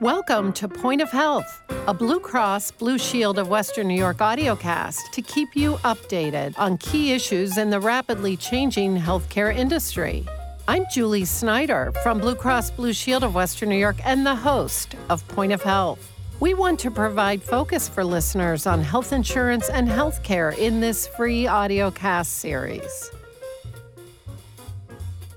Welcome to Point of Health, a Blue Cross Blue Shield of Western New York audiocast to keep you updated on key issues in the rapidly changing healthcare industry. I'm Julie Snyder from Blue Cross Blue Shield of Western New York and the host of Point of Health. We want to provide focus for listeners on health insurance and healthcare in this free audiocast series.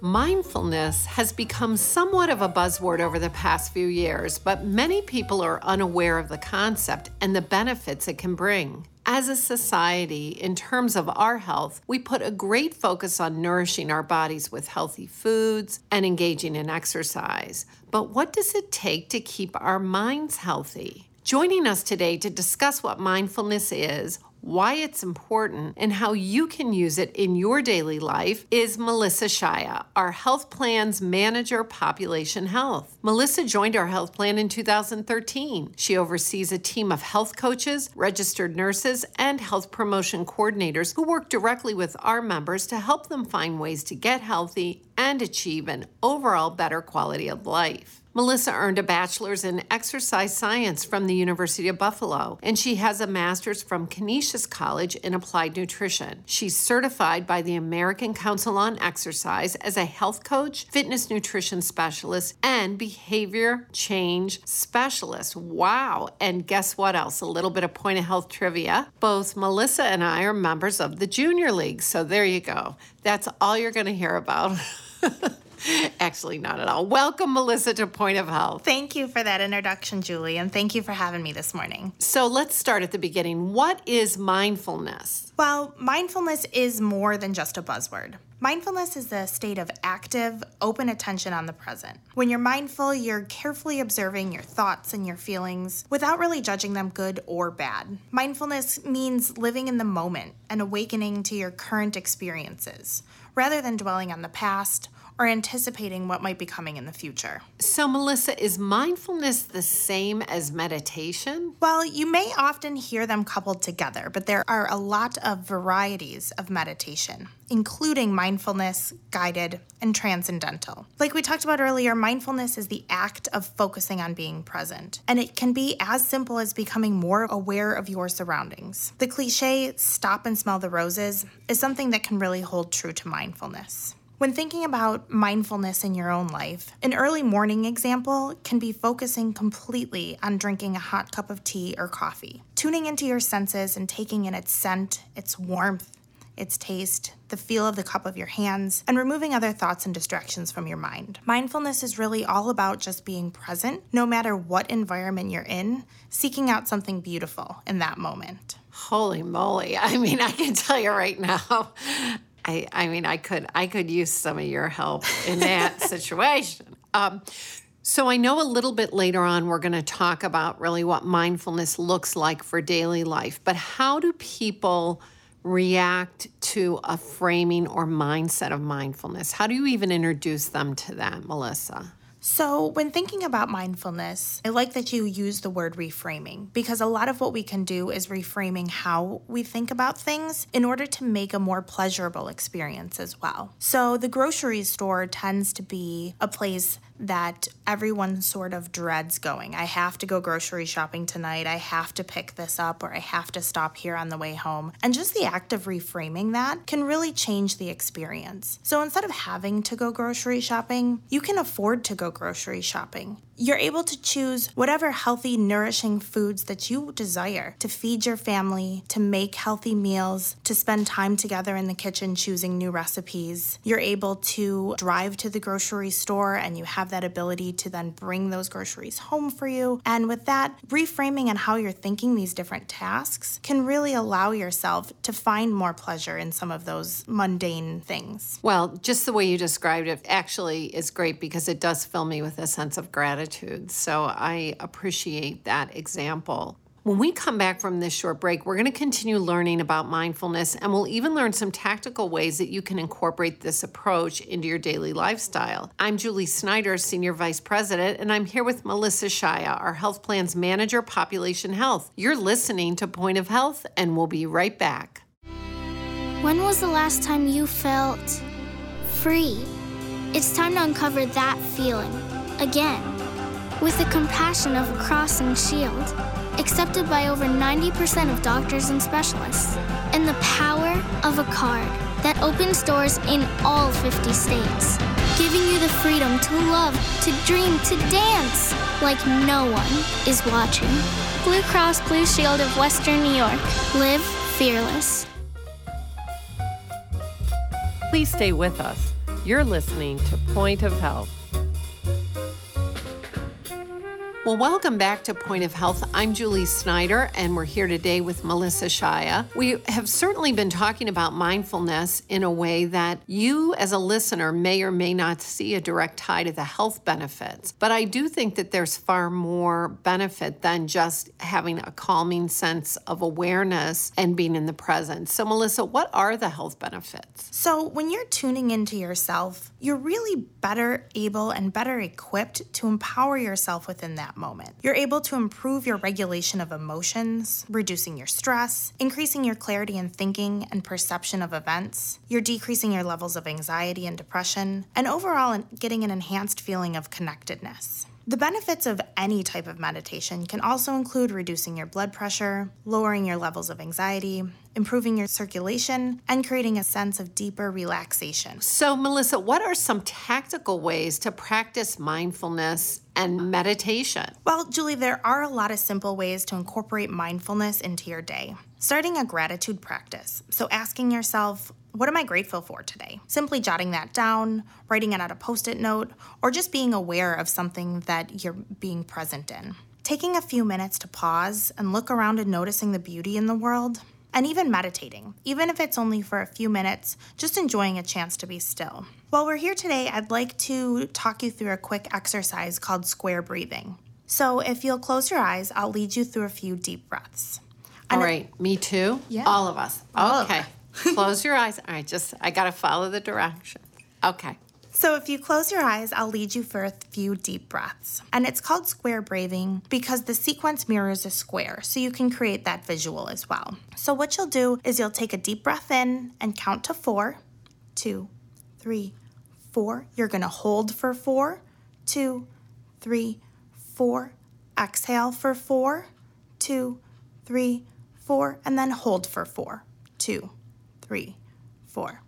Mindfulness has become somewhat of a buzzword over the past few years, but many people are unaware of the concept and the benefits it can bring. As a society, in terms of our health, we put a great focus on nourishing our bodies with healthy foods and engaging in exercise. But what does it take to keep our minds healthy? Joining us today to discuss what mindfulness is, why it's important, and how you can use it in your daily life is Melissa Shiah, our health plan's manager, population health. Melissa joined our health plan in 2013. She oversees a team of health coaches, registered nurses, and health promotion coordinators who work directly with our members to help them find ways to get healthy and achieve an overall better quality of life. Melissa earned a bachelor's in exercise science from the University of Buffalo, and she has a master's from Canisius College in applied nutrition. She's certified by the American Council on Exercise as a health coach, fitness nutrition specialist, and behavior change specialist. Wow. And guess what else? A little bit of point of health trivia. Both Melissa and I are members of the Junior League. So there you go. That's all you're going to hear about. Actually, not at all. Welcome, Melissa, to Point of Health. Thank you for that introduction, Julie, and thank you for having me this morning. So let's start at the beginning. What is mindfulness? Well, mindfulness is more than just a buzzword. Mindfulness is the state of active, open attention on the present. When you're mindful, you're carefully observing your thoughts and your feelings without really judging them good or bad. Mindfulness means living in the moment and awakening to your current experiences rather than dwelling on the past or anticipating what might be coming in the future. So, Melissa, is mindfulness the same as meditation? Well, you may often hear them coupled together, but there are a lot of varieties of meditation, including mindfulness, guided, and transcendental. Like we talked about earlier, mindfulness is the act of focusing on being present, and it can be as simple as becoming more aware of your surroundings. The cliche, stop and smell the roses, is something that can really hold true to mindfulness. When thinking about mindfulness in your own life, an early morning example can be focusing completely on drinking a hot cup of tea or coffee, tuning into your senses and taking in its scent, its warmth, its taste, the feel of the cup of your hands, and removing other thoughts and distractions from your mind. Mindfulness is really all about just being present, no matter what environment you're in, seeking out something beautiful in that moment. Holy moly. I mean, I can tell you right now, I, I mean, I could I could use some of your help in that situation. Um, so I know a little bit later on we're going to talk about really what mindfulness looks like for daily life, but how do people react to a framing or mindset of mindfulness? How do you even introduce them to that, Melissa? So, when thinking about mindfulness, I like that you use the word reframing because a lot of what we can do is reframing how we think about things in order to make a more pleasurable experience as well. So, the grocery store tends to be a place that everyone sort of dreads going. I have to go grocery shopping tonight. I have to pick this up or I have to stop here on the way home. And just the act of reframing that can really change the experience. So instead of having to go grocery shopping, you can afford to go grocery shopping. You're able to choose whatever healthy, nourishing foods that you desire to feed your family, to make healthy meals, to spend time together in the kitchen choosing new recipes. You're able to drive to the grocery store and you have that ability to then bring those groceries home for you. And with that, reframing and how you're thinking these different tasks can really allow yourself to find more pleasure in some of those mundane things. Well, just the way you described it actually is great because it does fill me with a sense of gratitude gratitude. So I appreciate that example. When we come back from this short break, we're going to continue learning about mindfulness and we'll even learn some tactical ways that you can incorporate this approach into your daily lifestyle. I'm Julie Snyder, Senior Vice President, and I'm here with Melissa Shiah, our Health Plans Manager, Population Health. You're listening to Point of Health, and we'll be right back. When was the last time you felt free? It's time to uncover that feeling again. with the compassion of a cross and shield, accepted by over 90% of doctors and specialists, and the power of a card that opens doors in all 50 states, giving you the freedom to love, to dream, to dance like no one is watching. Blue Cross Blue Shield of Western New York. Live fearless. Please stay with us. You're listening to Point of Health. Well, welcome back to Point of Health. I'm Julie Snyder, and we're here today with Melissa Shiah. We have certainly been talking about mindfulness in a way that you, as a listener, may or may not see a direct tie to the health benefits. But I do think that there's far more benefit than just having a calming sense of awareness and being in the present. So, Melissa, what are the health benefits? So, when you're tuning into yourself, you're really better able and better equipped to empower yourself within that moment. You're able to improve your regulation of emotions, reducing your stress, increasing your clarity in thinking and perception of events. You're decreasing your levels of anxiety and depression, and overall getting an enhanced feeling of connectedness. The benefits of any type of meditation can also include reducing your blood pressure, lowering your levels of anxiety, improving your circulation, and creating a sense of deeper relaxation. So, Melissa, what are some tactical ways to practice mindfulness and meditation? Well, Julie, there are a lot of simple ways to incorporate mindfulness into your day. Starting a gratitude practice. So, asking yourself, what am I grateful for today? Simply jotting that down, writing it on a post it note, or just being aware of something that you're being present in. Taking a few minutes to pause and look around and noticing the beauty in the world, and even meditating, even if it's only for a few minutes, just enjoying a chance to be still. While we're here today, I'd like to talk you through a quick exercise called square breathing. So, if you'll close your eyes, I'll lead you through a few deep breaths. All right, me too? Yeah. All of us. All of okay. Close your eyes. All right, just, I got to follow the direction. Okay. So, if you close your eyes, I'll lead you for a few deep breaths. And it's called square breathing because the sequence mirrors a square, so you can create that visual as well. So, what you'll do is you'll take a deep breath in and count to four, two, three, four. You're gonna hold for four, two, three, four. Exhale for four, two, three, four, and then hold for four, two, three, four.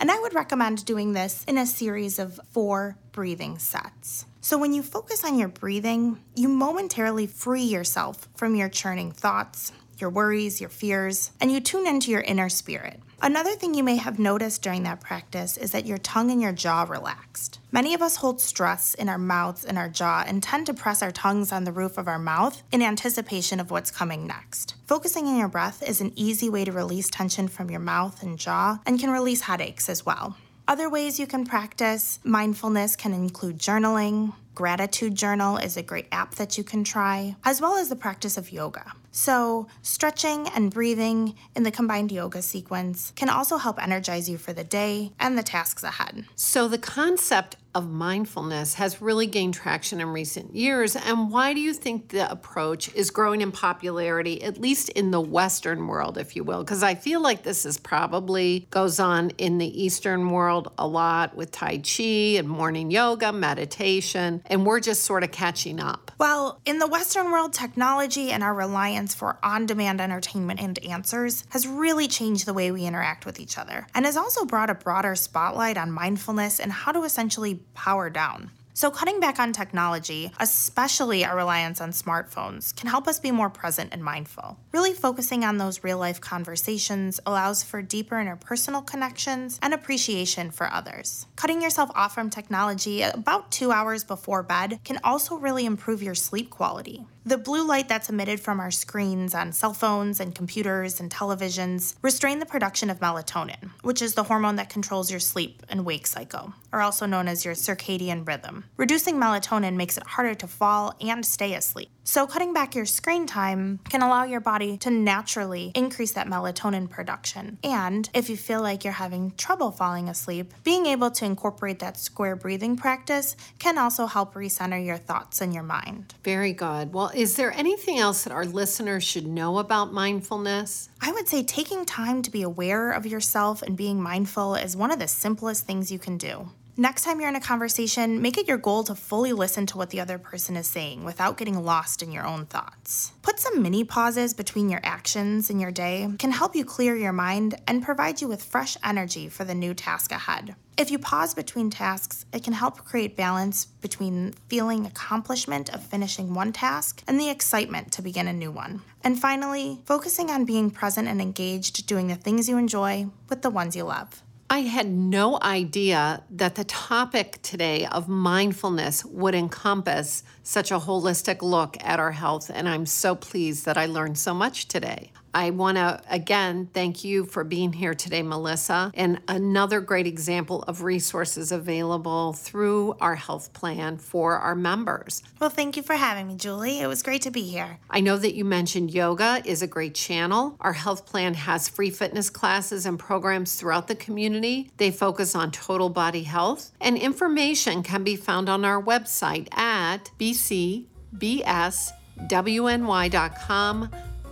And I would recommend doing this in a series of four breathing sets. So, when you focus on your breathing, you momentarily free yourself from your churning thoughts, your worries, your fears, and you tune into your inner spirit. Another thing you may have noticed during that practice is that your tongue and your jaw relaxed. Many of us hold stress in our mouths and our jaw and tend to press our tongues on the roof of our mouth in anticipation of what's coming next. Focusing on your breath is an easy way to release tension from your mouth and jaw and can release headaches as well. Other ways you can practice mindfulness can include journaling. Gratitude Journal is a great app that you can try, as well as the practice of yoga. So, stretching and breathing in the combined yoga sequence can also help energize you for the day and the tasks ahead. So, the concept of mindfulness has really gained traction in recent years. And why do you think the approach is growing in popularity, at least in the Western world, if you will? Because I feel like this is probably goes on in the Eastern world a lot with Tai Chi and morning yoga, meditation, and we're just sort of catching up. Well, in the Western world, technology and our reliance for on demand entertainment and answers has really changed the way we interact with each other and has also brought a broader spotlight on mindfulness and how to essentially power down. So, cutting back on technology, especially our reliance on smartphones, can help us be more present and mindful. Really focusing on those real life conversations allows for deeper interpersonal connections and appreciation for others. Cutting yourself off from technology about two hours before bed can also really improve your sleep quality. The blue light that's emitted from our screens on cell phones and computers and televisions restrain the production of melatonin, which is the hormone that controls your sleep and wake cycle, or also known as your circadian rhythm. Reducing melatonin makes it harder to fall and stay asleep. So, cutting back your screen time can allow your body to naturally increase that melatonin production. And if you feel like you're having trouble falling asleep, being able to incorporate that square breathing practice can also help recenter your thoughts and your mind. Very good. Well, is there anything else that our listeners should know about mindfulness? I would say taking time to be aware of yourself and being mindful is one of the simplest things you can do. Next time you're in a conversation, make it your goal to fully listen to what the other person is saying without getting lost in your own thoughts. Put some mini pauses between your actions in your day can help you clear your mind and provide you with fresh energy for the new task ahead. If you pause between tasks, it can help create balance between feeling accomplishment of finishing one task and the excitement to begin a new one. And finally, focusing on being present and engaged doing the things you enjoy with the ones you love. I had no idea that the topic today of mindfulness would encompass such a holistic look at our health, and I'm so pleased that I learned so much today. I want to again thank you for being here today, Melissa, and another great example of resources available through our health plan for our members. Well, thank you for having me, Julie. It was great to be here. I know that you mentioned yoga is a great channel. Our health plan has free fitness classes and programs throughout the community. They focus on total body health, and information can be found on our website at bcbswny.com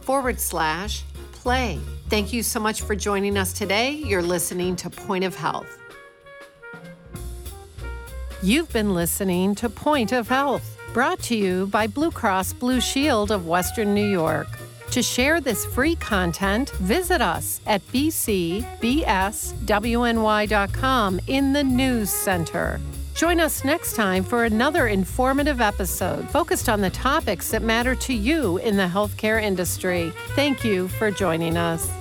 forward slash play. Thank you so much for joining us today. You're listening to Point of Health. You've been listening to Point of Health, brought to you by Blue Cross Blue Shield of Western New York. To share this free content, visit us at bcbswny.com in the News Center. Join us next time for another informative episode focused on the topics that matter to you in the healthcare industry. Thank you for joining us.